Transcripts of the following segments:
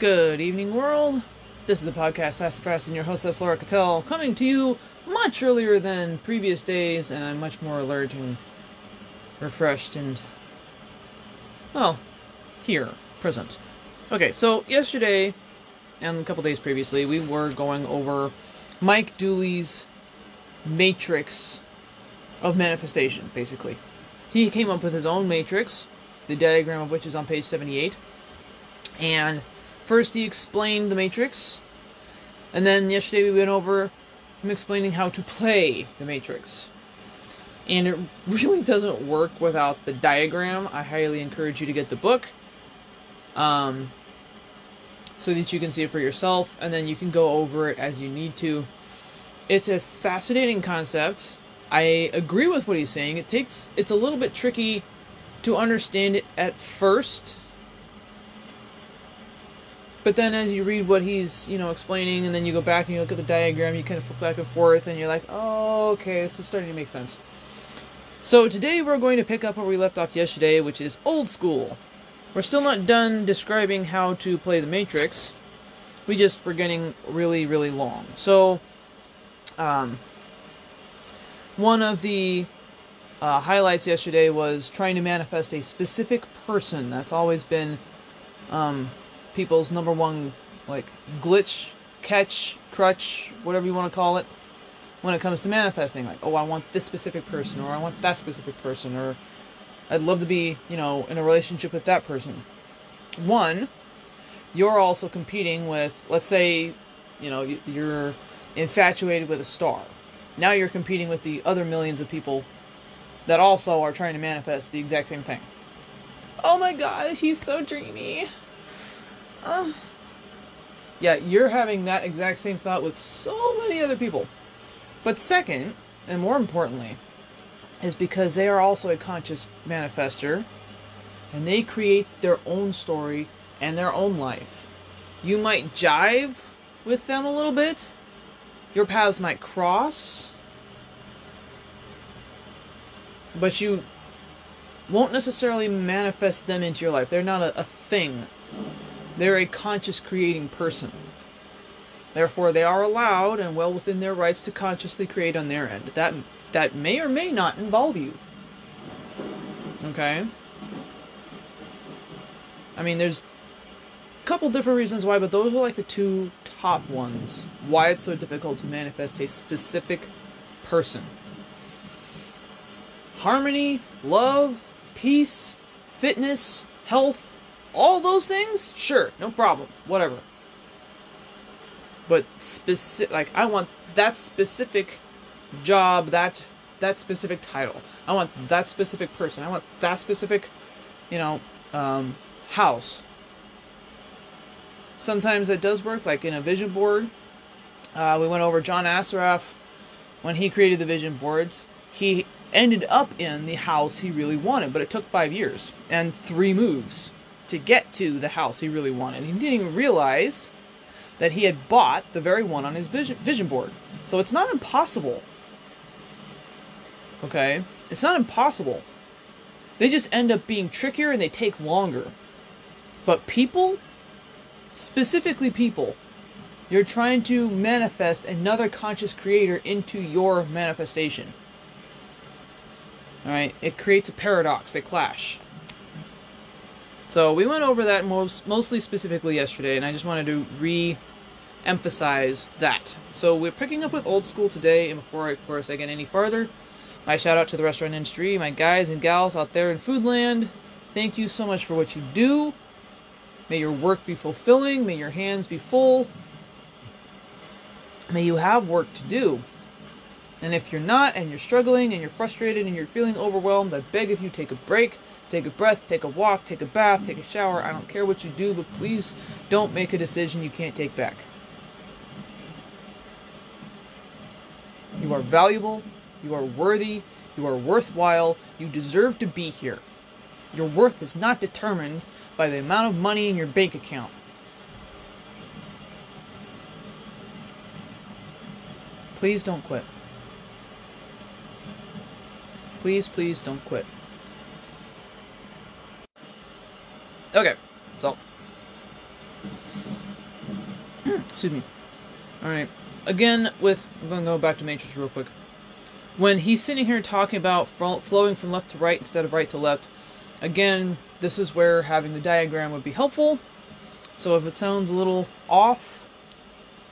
Good evening, world. This is the podcast Sassafras and your hostess Laura Cattell coming to you much earlier than previous days, and I'm much more alert and refreshed and well, here, present. Okay, so yesterday and a couple days previously, we were going over Mike Dooley's matrix of manifestation, basically. He came up with his own matrix, the diagram of which is on page 78. And first he explained the matrix, and then yesterday we went over him explaining how to play the matrix. And it really doesn't work without the diagram. I highly encourage you to get the book. Um, so that you can see it for yourself, and then you can go over it as you need to. It's a fascinating concept. I agree with what he's saying. It takes it's a little bit tricky to understand it at first. But then as you read what he's, you know, explaining and then you go back and you look at the diagram, you kind of flip back and forth and you're like, "Oh, okay, this is starting to make sense." So today we're going to pick up where we left off yesterday, which is old school. We're still not done describing how to play the Matrix. We just were getting really, really long. So, um, one of the uh, highlights yesterday was trying to manifest a specific person. That's always been um, people's number one, like, glitch, catch, crutch, whatever you want to call it, when it comes to manifesting. Like, oh, I want this specific person, or I want that specific person, or I'd love to be, you know, in a relationship with that person. One, you're also competing with, let's say, you know, you're infatuated with a star. Now you're competing with the other millions of people that also are trying to manifest the exact same thing. Oh my god, he's so dreamy. Uh. Yeah, you're having that exact same thought with so many other people. But second, and more importantly, is because they are also a conscious manifester and they create their own story and their own life. You might jive with them a little bit, your paths might cross, but you won't necessarily manifest them into your life. They're not a, a thing, they're a conscious creating person. Therefore, they are allowed and well within their rights to consciously create on their end. That that may or may not involve you. Okay? I mean, there's a couple different reasons why, but those are like the two top ones. Why it's so difficult to manifest a specific person. Harmony, love, peace, fitness, health, all those things? Sure, no problem. Whatever. But specific like I want that specific job, that that specific title. I want that specific person. I want that specific, you know, um, house. Sometimes it does work, like in a vision board. Uh, we went over John Assaraf when he created the vision boards. He ended up in the house he really wanted, but it took five years and three moves to get to the house he really wanted. He didn't even realize that he had bought the very one on his vision, board. So it's not impossible Okay? It's not impossible. They just end up being trickier and they take longer. But people, specifically people, you're trying to manifest another conscious creator into your manifestation. Alright? It creates a paradox, they clash. So we went over that most mostly specifically yesterday, and I just wanted to re emphasize that. So we're picking up with old school today, and before of course I get any farther, my shout out to the restaurant industry, my guys and gals out there in Foodland. Thank you so much for what you do. May your work be fulfilling. May your hands be full. May you have work to do. And if you're not, and you're struggling, and you're frustrated, and you're feeling overwhelmed, I beg of you, take a break, take a breath, take a walk, take a bath, take a shower. I don't care what you do, but please don't make a decision you can't take back. You are valuable, you are worthy. You are worthwhile. You deserve to be here. Your worth is not determined by the amount of money in your bank account. Please don't quit. Please, please don't quit. Okay, so Excuse me. Alright. Again, with. I'm going to go back to Matrix real quick. When he's sitting here talking about flowing from left to right instead of right to left, again, this is where having the diagram would be helpful. So if it sounds a little off,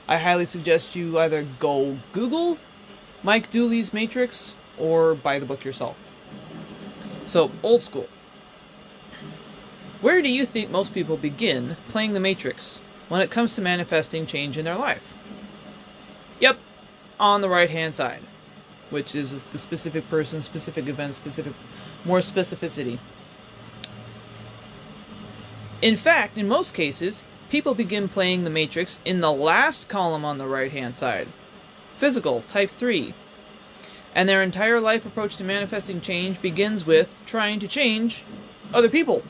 I highly suggest you either go Google Mike Dooley's Matrix or buy the book yourself. So, old school. Where do you think most people begin playing the Matrix when it comes to manifesting change in their life? Yep, on the right hand side, which is the specific person, specific event, specific, more specificity. In fact, in most cases, people begin playing the Matrix in the last column on the right hand side. Physical, type 3. And their entire life approach to manifesting change begins with trying to change other people.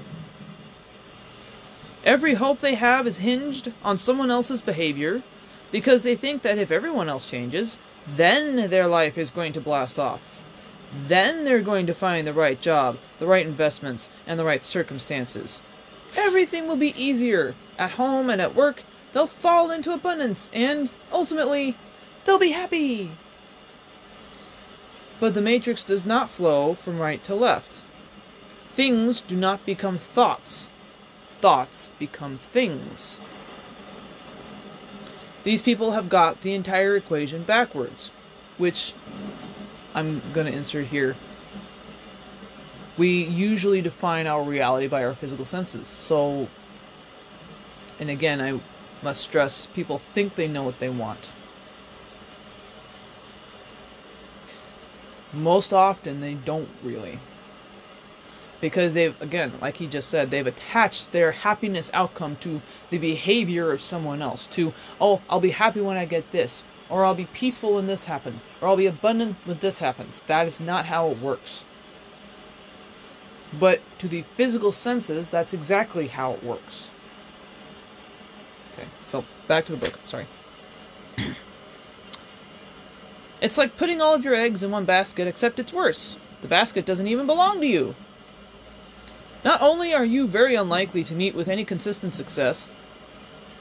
Every hope they have is hinged on someone else's behavior because they think that if everyone else changes, then their life is going to blast off. Then they're going to find the right job, the right investments, and the right circumstances. Everything will be easier. At home and at work, they'll fall into abundance and, ultimately, they'll be happy. But the matrix does not flow from right to left. Things do not become thoughts thoughts become things. These people have got the entire equation backwards, which I'm going to insert here. We usually define our reality by our physical senses. So, and again, I must stress people think they know what they want. Most often, they don't really because they've again like he just said they've attached their happiness outcome to the behavior of someone else to oh i'll be happy when i get this or i'll be peaceful when this happens or i'll be abundant when this happens. That is not how it works. But to the physical senses that's exactly how it works. Okay so back to the book sorry. It's like putting all of your eggs in one basket except it's worse. The basket doesn't even belong to you not only are you very unlikely to meet with any consistent success,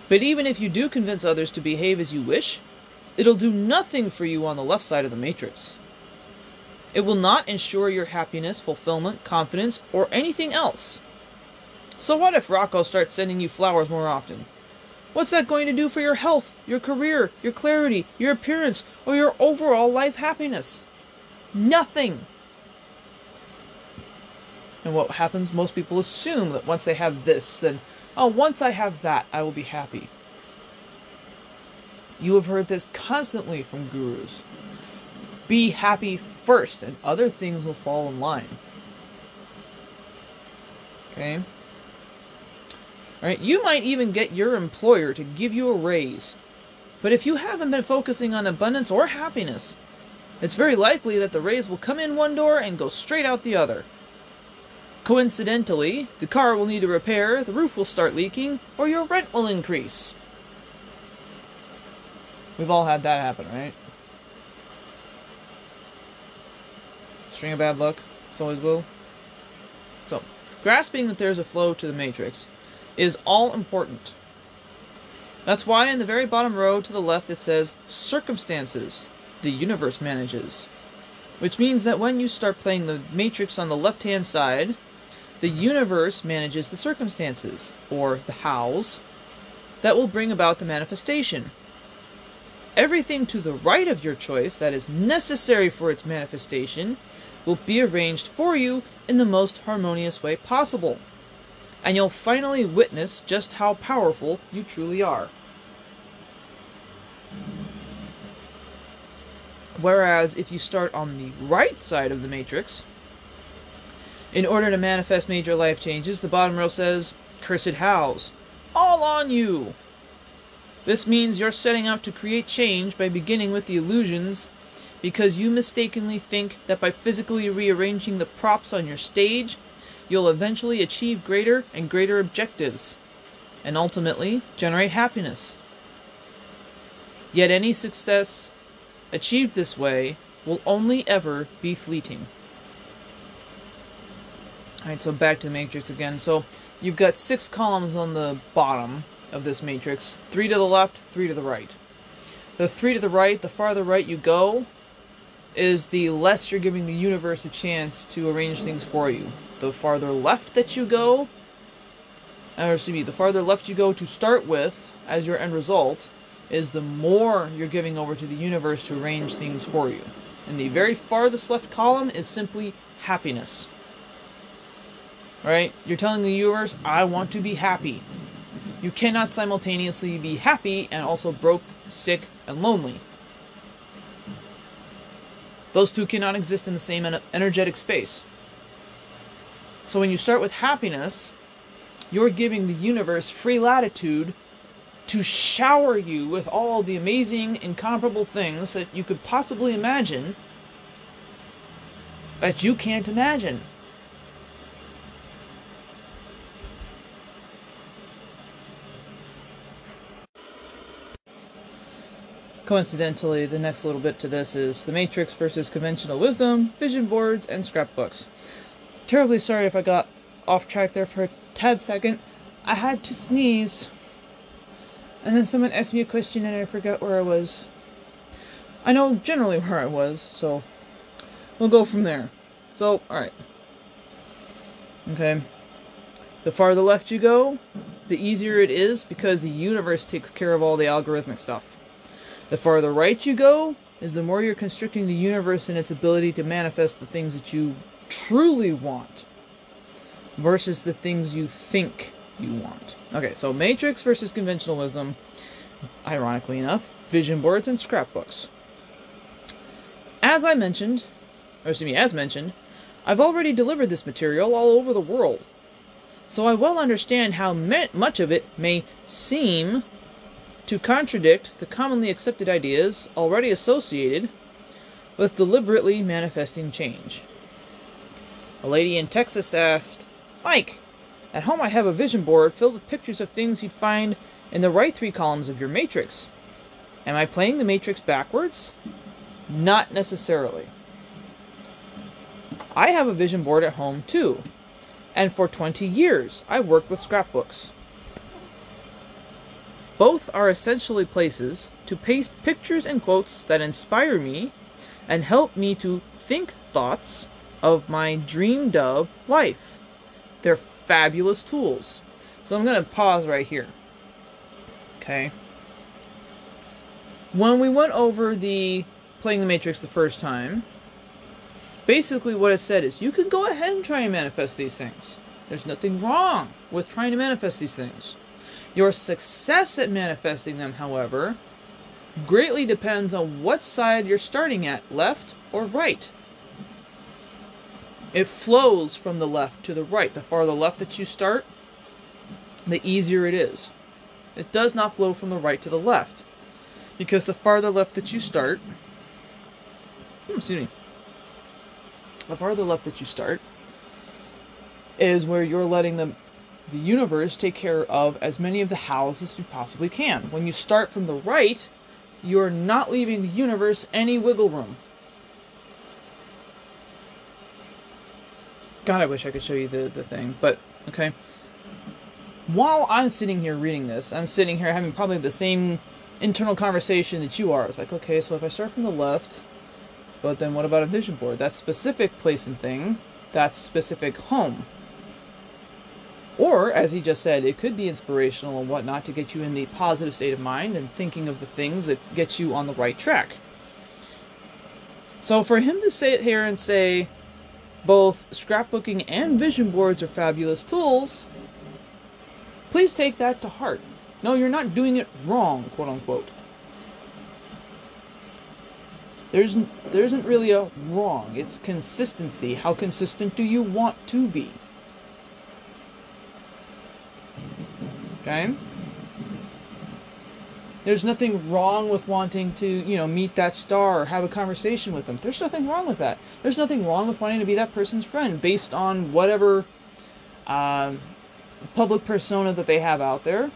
but even if you do convince others to behave as you wish, it'll do nothing for you on the left side of the matrix. It will not ensure your happiness, fulfillment, confidence, or anything else. So what if Rocco starts sending you flowers more often? What's that going to do for your health, your career, your clarity, your appearance, or your overall life happiness? Nothing! And what happens, most people assume that once they have this, then, oh, once I have that, I will be happy. You have heard this constantly from gurus. Be happy first, and other things will fall in line. Okay? Alright, you might even get your employer to give you a raise. But if you haven't been focusing on abundance or happiness, it's very likely that the raise will come in one door and go straight out the other. Coincidentally, the car will need a repair, the roof will start leaking, or your rent will increase. We've all had that happen, right? String of bad luck. It's always will. So, grasping that there's a flow to the matrix is all important. That's why in the very bottom row to the left it says circumstances the universe manages. Which means that when you start playing the matrix on the left hand side, the universe manages the circumstances, or the hows, that will bring about the manifestation. Everything to the right of your choice that is necessary for its manifestation will be arranged for you in the most harmonious way possible. And you'll finally witness just how powerful you truly are. Whereas if you start on the right side of the matrix, in order to manifest major life changes, the bottom row says, Cursed hows. All on you! This means you're setting out to create change by beginning with the illusions because you mistakenly think that by physically rearranging the props on your stage, you'll eventually achieve greater and greater objectives, and ultimately generate happiness. Yet any success achieved this way will only ever be fleeting. Alright, so back to the matrix again. So you've got six columns on the bottom, of this matrix three to the left, three to the right. The three to the right, the farther right you go, is the less you're giving the universe a chance to arrange things for you. The farther left that you go, or excuse me, the farther left you go to start with as your end result, is the more you're giving over to the universe to arrange things for you. And the very farthest left column is simply happiness. Right? You're telling the universe, I want to be happy. You cannot simultaneously be happy and also broke, sick, and lonely. Those two cannot exist in the same energetic space. So when you start with happiness, you're giving the universe free latitude to shower you with all the amazing, incomparable things that you could possibly imagine that you can't imagine. Coincidentally, the next little bit to this is The Matrix versus Conventional Wisdom, Vision Boards, and Scrapbooks. Terribly sorry if I got off track there for a tad second. I had to sneeze. And then someone asked me a question and I forgot where I was. I know generally where I was, so we'll go from there. So, alright. Okay. The farther left you go, the easier it is because the universe takes care of all the algorithmic stuff. The farther right you go, is the more you're constricting the universe in its ability to manifest the things that you truly want versus the things you think you want. Okay, so Matrix versus conventional wisdom, ironically enough, vision boards and scrapbooks. As I mentioned, or excuse me, as mentioned, I've already delivered this material all over the world. So I well understand how much of it may seem to contradict the commonly accepted ideas already associated with deliberately manifesting change. A lady in Texas asked, Mike, at home I have a vision board filled with pictures of things you'd find in the right three columns of your matrix. Am I playing the matrix backwards? Not necessarily. I have a vision board at home too, and for 20 years I've worked with scrapbooks. Both are essentially places to paste pictures and quotes that inspire me and help me to think thoughts of my dreamed of life. They're fabulous tools. So I'm going to pause right here. Okay. When we went over the playing the Matrix the first time, basically what I said is you can go ahead and try and manifest these things. There's nothing wrong with trying to manifest these things. Your success at manifesting them, however, greatly depends on what side you're starting at, left or right. It flows from the left to the right. The farther left that you start, the easier it is. It does not flow from the right to the left. Because the farther left that you start, hmm, excuse me, the farther left that you start is where you're letting the, the universe take care of as many of the hows as you possibly can. When you start from the right, you're not leaving the universe any wiggle room. God, I wish I could show you the, the thing. But, okay. While I'm sitting here reading this, I'm sitting here having probably the same internal conversation that you are. It's like, okay, so if I start from the left, but then what about a vision board? That's specific place and thing. That's specific home. Or, as he just said, it could be inspirational and whatnot to get you in the positive state of mind and thinking of the things that get you on the right track. So for him to sit here and say, both scrapbooking and vision boards are fabulous tools. Please take that to heart. No, you're not doing it wrong, quote unquote. There's there isn't really a wrong. It's consistency. How consistent do you want to be? Okay? There's nothing wrong with wanting to, you know, meet that star or have a conversation with them. There's nothing wrong with that. There's nothing wrong with wanting to be that person's friend based on whatever uh, public persona that they have out there.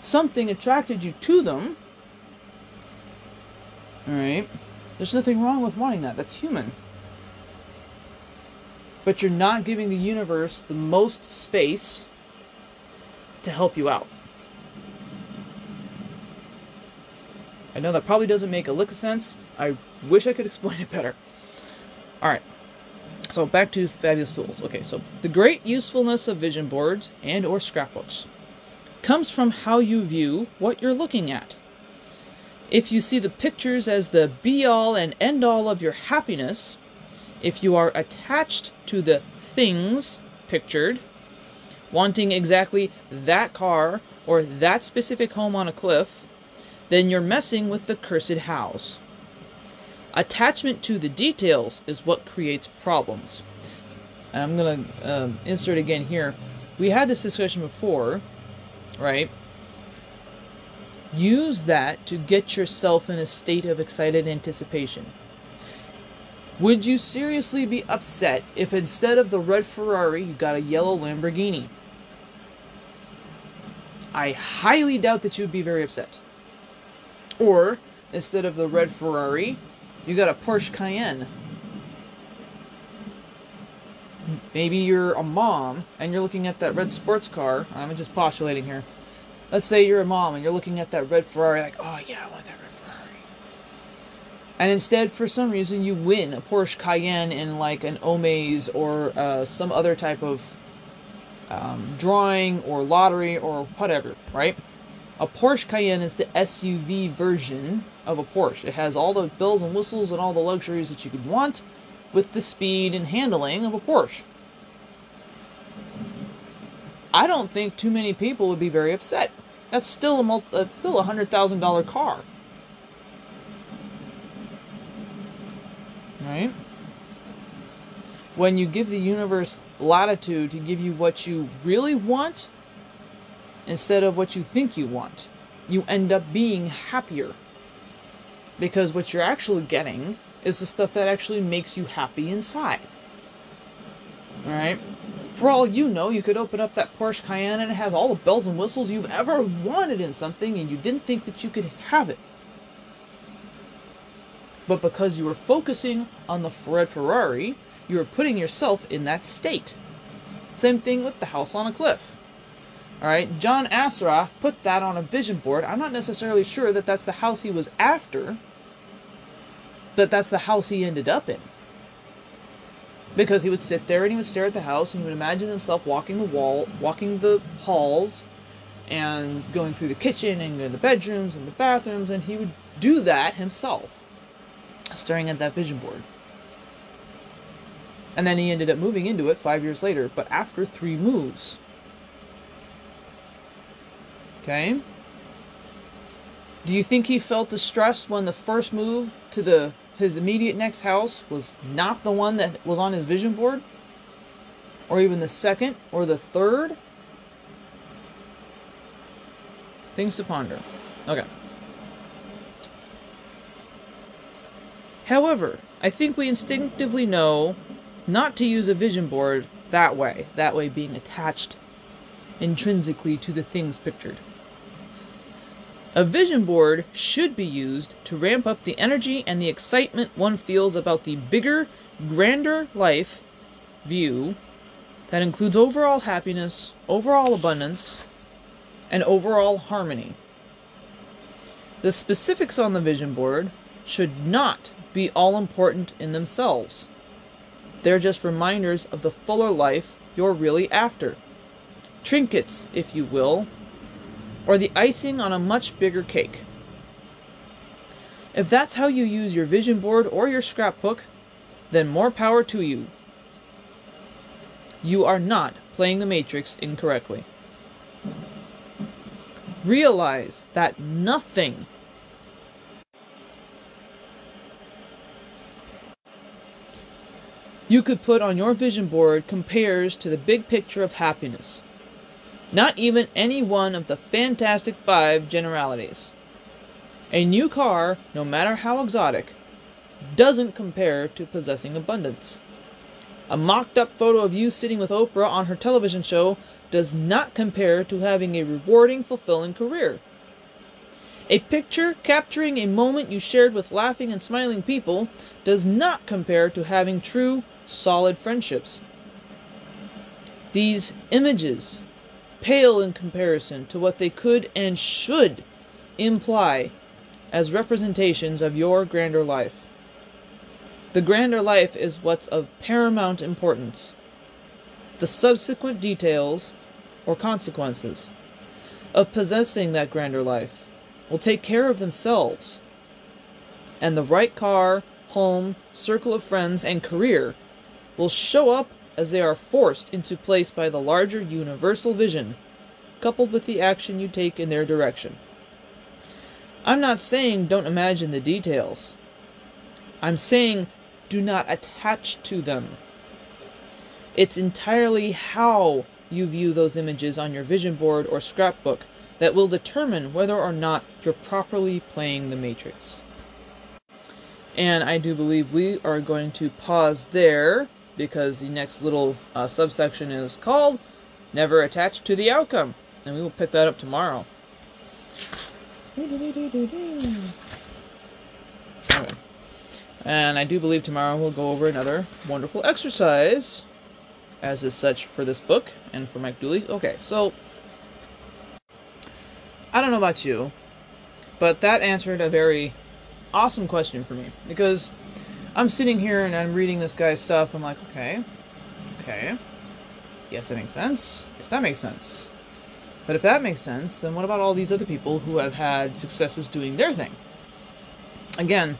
Something attracted you to them. Alright? There's nothing wrong with wanting that. That's human. But you're not giving the universe the most space to help you out. I know that probably doesn't make a lick of sense. I wish I could explain it better. Alright, so back to fabulous tools. Okay, so the great usefulness of vision boards and or scrapbooks comes from how you view what you're looking at. If you see the pictures as the be-all and end-all of your happiness, if you are attached to the things pictured, wanting exactly that car or that specific home on a cliff, then you're messing with the cursed hows. Attachment to the details is what creates problems. And I'm going to um, insert again here. We had this discussion before, right? Use that to get yourself in a state of excited anticipation. Would you seriously be upset if instead of the red Ferrari, you got a yellow Lamborghini? I highly doubt that you would be very upset. Or, instead of the red Ferrari, you got a Porsche Cayenne. Maybe you're a mom and you're looking at that red sports car. I'm just postulating here. Let's say you're a mom and you're looking at that red Ferrari, like, oh yeah, I want that red Ferrari. And instead, for some reason, you win a Porsche Cayenne in like an Omaze or uh, some other type of um, drawing or lottery or whatever, right? A Porsche Cayenne is the SUV version of a Porsche. It has all the bells and whistles and all the luxuries that you could want with the speed and handling of a Porsche. I don't think too many people would be very upset. That's still a multi- that's still a hundred thousand dollar car, right? When you give the universe latitude to give you what you really want instead of what you think you want, you end up being happier. Because what you're actually getting is the stuff that actually makes you happy inside. Alright? For all you know, you could open up that Porsche Cayenne and it has all the bells and whistles you've ever wanted in something and you didn't think that you could have it. But because you were focusing on the red Ferrari, you are putting yourself in that state. Same thing with the house on a cliff. All right, John Assaraf put that on a vision board. I'm not necessarily sure that that's the house he was after, that that's the house he ended up in. Because he would sit there and he would stare at the house and he would imagine himself walking the wall, walking the halls, and going through the kitchen and the bedrooms and the bathrooms, and he would do that himself, staring at that vision board. And then he ended up moving into it five years later, but after three moves. Okay? Do you think he felt distressed when the first move to the his immediate next house was not the one that was on his vision board? Or even the second or the third? Things to ponder. Okay. However, I think we instinctively know not to use a vision board that way, that way being attached intrinsically to the things pictured. A vision board should be used to ramp up the energy and the excitement one feels about the bigger, grander life view that includes overall happiness, overall abundance, and overall harmony. The specifics on the vision board should not be all important in themselves. They're just reminders of the fuller life you're really after. Trinkets, if you will, or the icing on a much bigger cake. If that's how you use your vision board or your scrapbook, then more power to you. You are not playing the Matrix incorrectly. Realize that nothing you could put on your vision board compares to the big picture of happiness. Not even any one of the fantastic five generalities. A new car, no matter how exotic, doesn't compare to possessing abundance. A mocked up photo of you sitting with Oprah on her television show does not compare to having a rewarding, fulfilling career. A picture capturing a moment you shared with laughing and smiling people does not compare to having true, solid friendships. These images pale in comparison to what they could and should imply as representations of your grander life. The grander life is what's of paramount importance. The subsequent details, or consequences, of possessing that grander life will take care of themselves. And the right car, home, circle of friends, and career will show up as they are forced into place by the larger universal vision, coupled with the action you take in their direction. I'm not saying don't imagine the details. I'm saying do not attach to them. It's entirely how you view those images on your vision board or scrapbook that will determine whether or not you're properly playing the Matrix. And I do believe we are going to pause there because the next little uh, subsection is called Never Attached to the Outcome. And we will pick that up tomorrow. And I do believe tomorrow we'll go over another wonderful exercise, as is such for this book and for Mike Dooley. Okay, so I don't know about you, but that answered a very awesome question for me because I'm sitting here and I'm reading this guy's stuff. I'm like, okay, okay, yes, that makes sense. Yes, that makes sense. But if that makes sense, then what about all these other people who have had successes doing their thing? Again,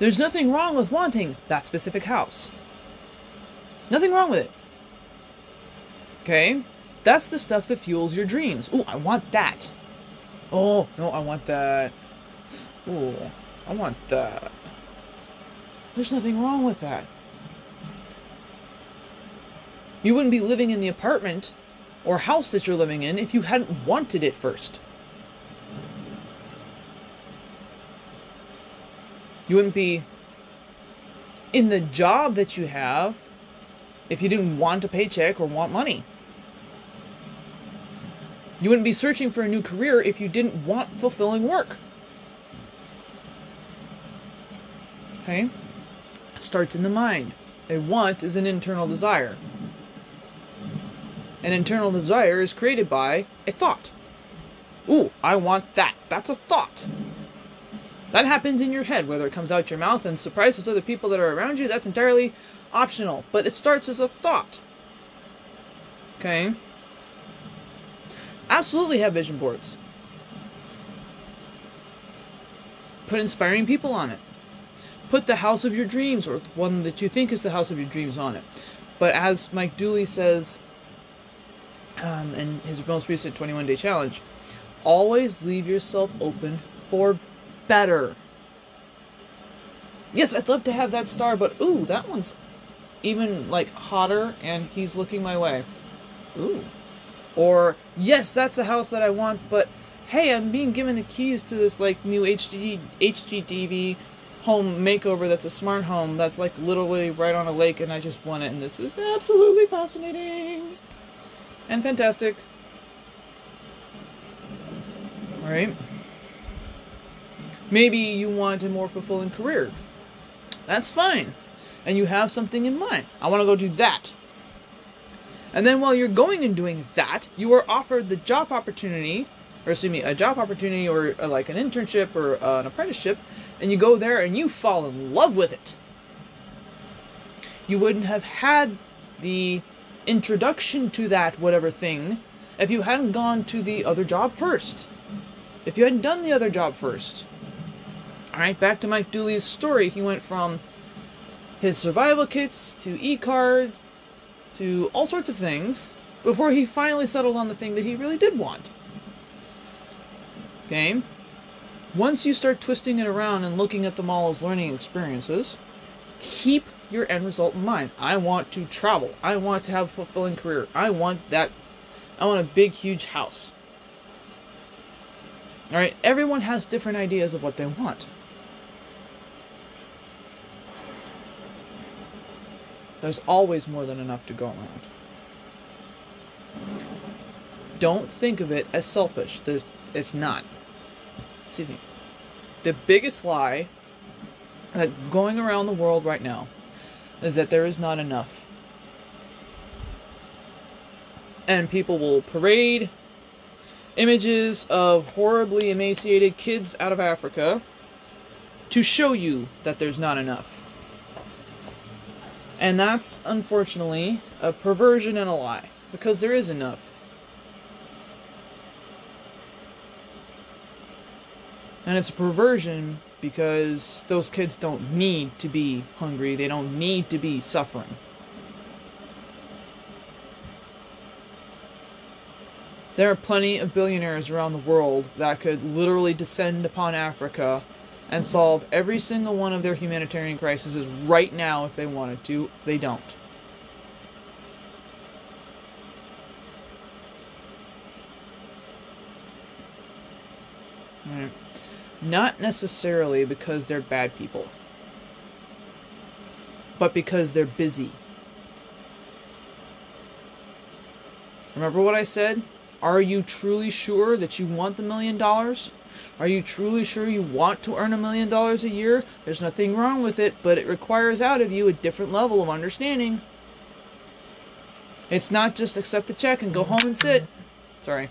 there's nothing wrong with wanting that specific house. Nothing wrong with it. Okay? That's the stuff that fuels your dreams. Ooh, I want that. Oh, no, I want that. Ooh, I want that. There's nothing wrong with that. You wouldn't be living in the apartment or house that you're living in if you hadn't wanted it first. You wouldn't be in the job that you have if you didn't want a paycheck or want money. You wouldn't be searching for a new career if you didn't want fulfilling work. Okay? Starts in the mind. A want is an internal desire. An internal desire is created by a thought. Ooh, I want that. That's a thought. That happens in your head, whether it comes out your mouth and surprises other people that are around you, that's entirely optional. But it starts as a thought. Okay? Absolutely have vision boards. Put inspiring people on it. Put the house of your dreams, or one that you think is the house of your dreams, on it. But as Mike Dooley says um, in his most recent 21 day challenge, always leave yourself open for better. Yes, I'd love to have that star, but ooh, that one's even like hotter and he's looking my way. Ooh. Or yes, that's the house that I want, but hey, I'm being given the keys to this like new HD HGTV home makeover that's a smart home that's like literally right on a lake and I just want it and this is absolutely fascinating and fantastic. All right. Maybe you want a more fulfilling career. That's fine. And you have something in mind. I want to go do that. And then while you're going and doing that, you are offered the job opportunity, or excuse me, a job opportunity or uh, like an internship or uh, an apprenticeship, and you go there and you fall in love with it. You wouldn't have had the introduction to that whatever thing if you hadn't gone to the other job first. If you hadn't done the other job first. Alright, back to Mike Dooley's story. He went from his survival kits to e-cards to all sorts of things before he finally settled on the thing that he really did want. Okay? Once you start twisting it around and looking at them all as learning experiences, keep your end result in mind. I want to travel. I want to have a fulfilling career. I want that. I want a big, huge house. Alright? Everyone has different ideas of what they want. There's always more than enough to go around. Don't think of it as selfish. There's, it's not. Excuse me. The biggest lie that going around the world right now is that there is not enough. And people will parade images of horribly emaciated kids out of Africa to show you that there's not enough. And that's unfortunately a perversion and a lie because there is enough. And it's a perversion because those kids don't need to be hungry, they don't need to be suffering. There are plenty of billionaires around the world that could literally descend upon Africa and solve every single one of their humanitarian crises right now if they wanted to. They don't. Right. Not necessarily because they're bad people, but because they're busy. Remember what I said? Are you truly sure that you want the million dollars? Are you truly sure you want to earn a million dollars a year? There's nothing wrong with it, but it requires out of you a different level of understanding. It's not just accept the check and go home and sit. Sorry.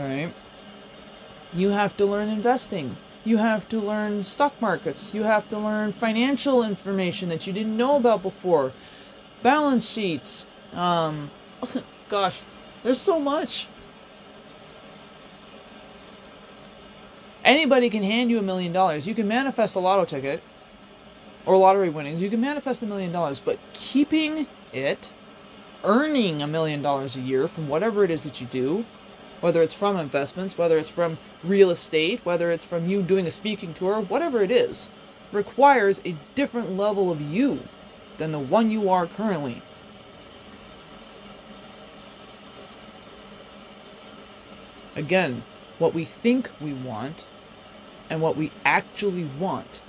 Alright. You have to learn investing. You have to learn stock markets. You have to learn financial information that you didn't know about before. Balance sheets. Um, gosh, there's so much. Anybody can hand you a million dollars. You can manifest a lotto ticket or lottery winnings. You can manifest a million dollars, but keeping it, earning a million dollars a year from whatever it is that you do, whether it's from investments, whether it's from real estate, whether it's from you doing a speaking tour, whatever it is, requires a different level of you than the one you are currently. Again, what we think we want and what we actually want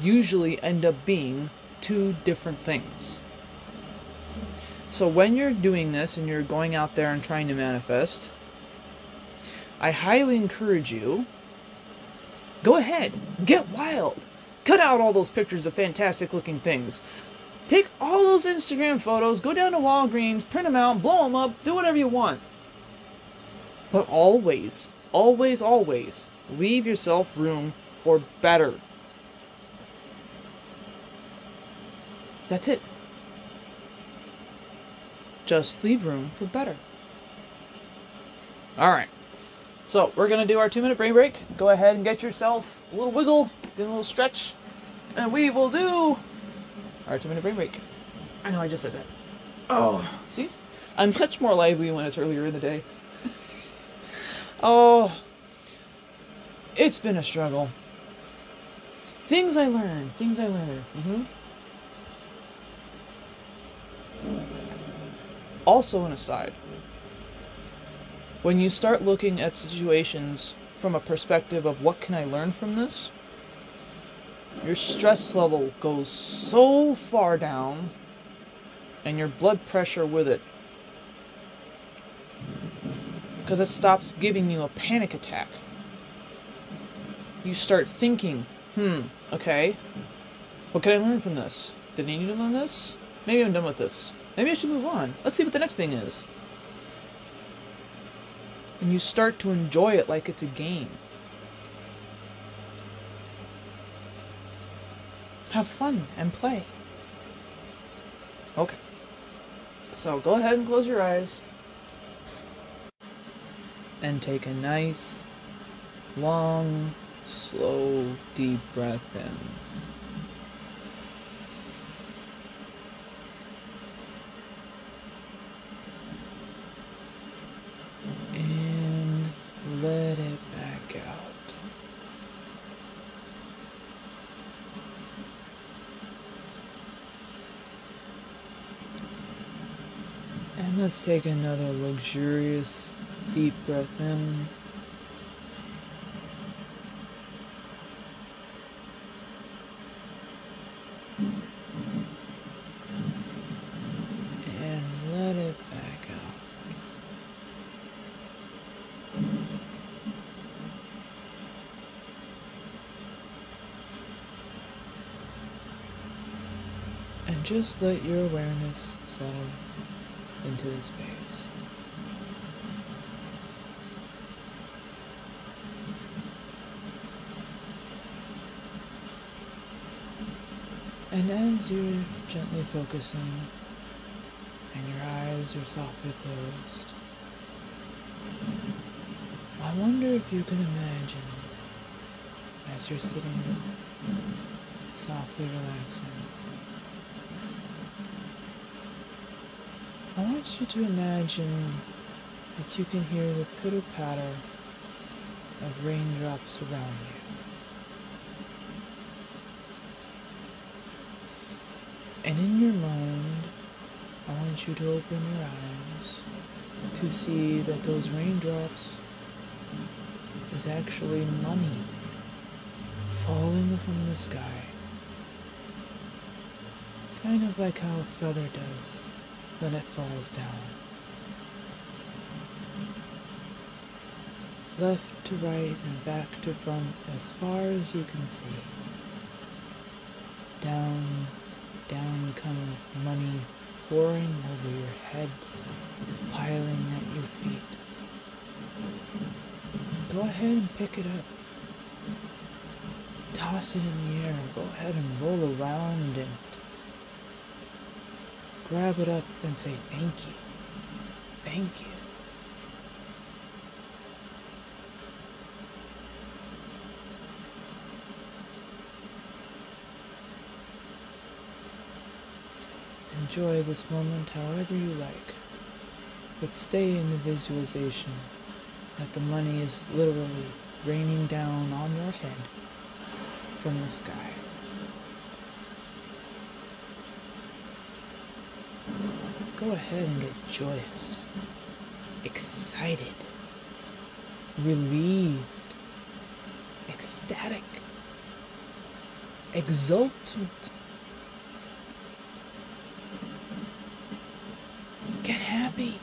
usually end up being two different things. So when you're doing this and you're going out there and trying to manifest, I highly encourage you go ahead, get wild. Cut out all those pictures of fantastic looking things. Take all those Instagram photos, go down to Walgreens, print them out, blow them up, do whatever you want. But always, always, always leave yourself room for better. That's it. Just leave room for better. Alright. So we're gonna do our two minute brain break. Go ahead and get yourself a little wiggle, get a little stretch, and we will do our two minute brain break. I know I just said that. Oh, see? I'm much more lively when it's earlier in the day. oh, it's been a struggle. Things I learned, things I learned. Mm-hmm. Also, an aside when you start looking at situations from a perspective of what can I learn from this, your stress level goes so far down and your blood pressure with it because it stops giving you a panic attack. You start thinking, hmm, okay, what can I learn from this? Did I need to learn this? Maybe I'm done with this. Maybe I should move on. Let's see what the next thing is and you start to enjoy it like it's a game. Have fun and play. Okay. So go ahead and close your eyes. And take a nice, long, slow, deep breath in. Let's take another luxurious deep breath in. And let it back out. And just let your awareness settle into the space. And as you're gently focusing and your eyes are softly closed, I wonder if you can imagine as you're sitting softly relaxing. I want you to imagine that you can hear the pitter patter of raindrops around you. And in your mind, I want you to open your eyes to see that those raindrops is actually money falling from the sky. Kind of like how a feather does when it falls down. Left to right and back to front as far as you can see. Down, down comes money pouring over your head, piling at your feet. Go ahead and pick it up. Toss it in the air. Go ahead and roll around it. Grab it up and say thank you. Thank you. Enjoy this moment however you like, but stay in the visualization that the money is literally raining down on your head from the sky. Go ahead and get joyous, excited, relieved, ecstatic, exultant. Get happy.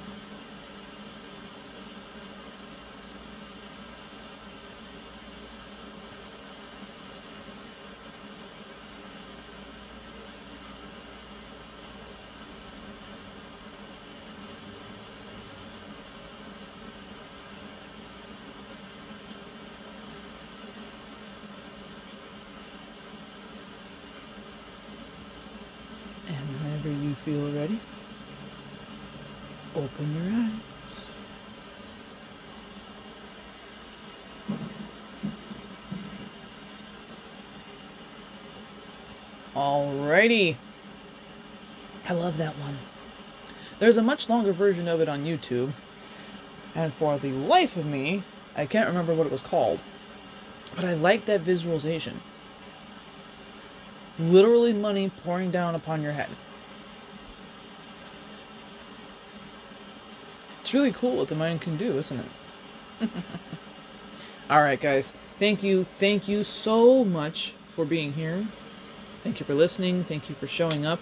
And whenever you feel ready, open your eyes. Alrighty. I love that one. There's a much longer version of it on YouTube, and for the life of me, I can't remember what it was called. But I like that visualization. Literally money pouring down upon your head. Really cool what the mind can do, isn't it? Alright, guys. Thank you. Thank you so much for being here. Thank you for listening. Thank you for showing up.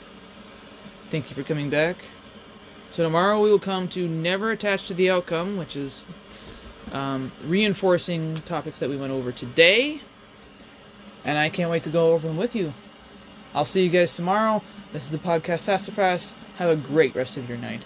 Thank you for coming back. So, tomorrow we will come to Never Attached to the Outcome, which is um, reinforcing topics that we went over today. And I can't wait to go over them with you. I'll see you guys tomorrow. This is the podcast Sassafras. Have a great rest of your night.